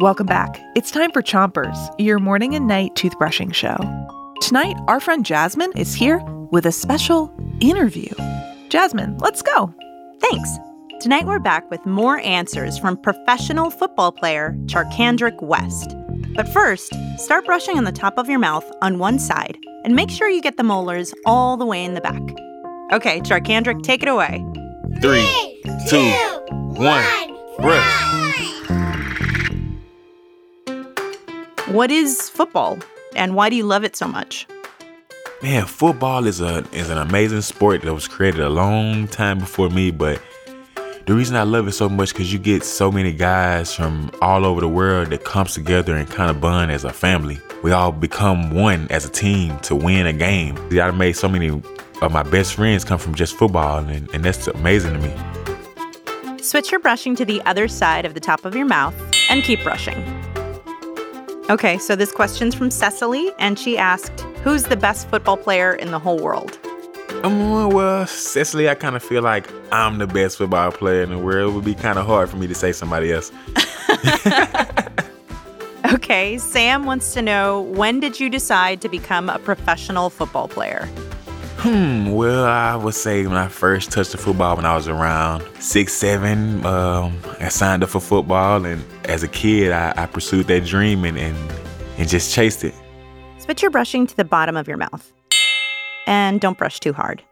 Welcome back. It's time for Chompers, your morning and night toothbrushing show. Tonight, our friend Jasmine is here with a special interview. Jasmine, let's go. Thanks. Tonight we're back with more answers from professional football player Charcandrick West. But first, start brushing on the top of your mouth on one side and make sure you get the molars all the way in the back. Okay, Charcandrick, take it away. Three, two, one, What is football and why do you love it so much? Man, football is a is an amazing sport that was created a long time before me, but the reason I love it so much because you get so many guys from all over the world that comes together and kind of bond as a family. We all become one as a team to win a game. I made so many of my best friends come from just football, and, and that's amazing to me. Switch your brushing to the other side of the top of your mouth and keep brushing. Okay, so this question's from Cecily, and she asked, Who's the best football player in the whole world? Um, well, Cecily, I kind of feel like I'm the best football player in the world. It would be kind of hard for me to say somebody else. okay, Sam wants to know when did you decide to become a professional football player? Hmm, well, I would say when I first touched the football when I was around six, seven, um, I signed up for football. And as a kid, I, I pursued that dream and, and, and just chased it. Switch your brushing to the bottom of your mouth. And don't brush too hard.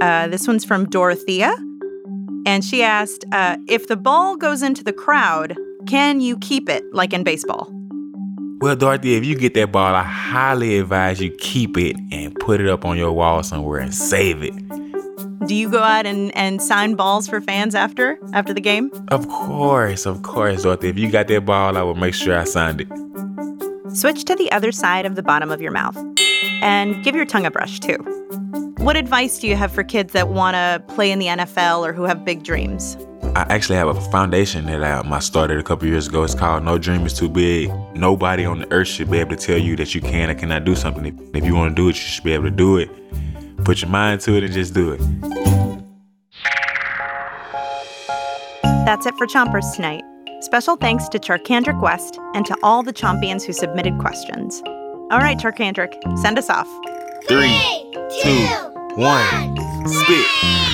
Uh, this one's from Dorothea. And she asked uh, If the ball goes into the crowd, can you keep it like in baseball? Well, Dorothy, if you get that ball, I highly advise you keep it and put it up on your wall somewhere and save it. Do you go out and, and sign balls for fans after after the game? Of course, of course, Dorothy. If you got that ball, I will make sure I signed it. Switch to the other side of the bottom of your mouth and give your tongue a brush too. What advice do you have for kids that want to play in the NFL or who have big dreams? I actually have a foundation that I, I started a couple years ago. It's called No Dream is Too Big. Nobody on the earth should be able to tell you that you can or cannot do something. If, if you want to do it, you should be able to do it. Put your mind to it and just do it. That's it for Chompers tonight. Special thanks to Charcandrick West and to all the Chompions who submitted questions. All right, Charcandrick, send us off. Three, two, one, spit.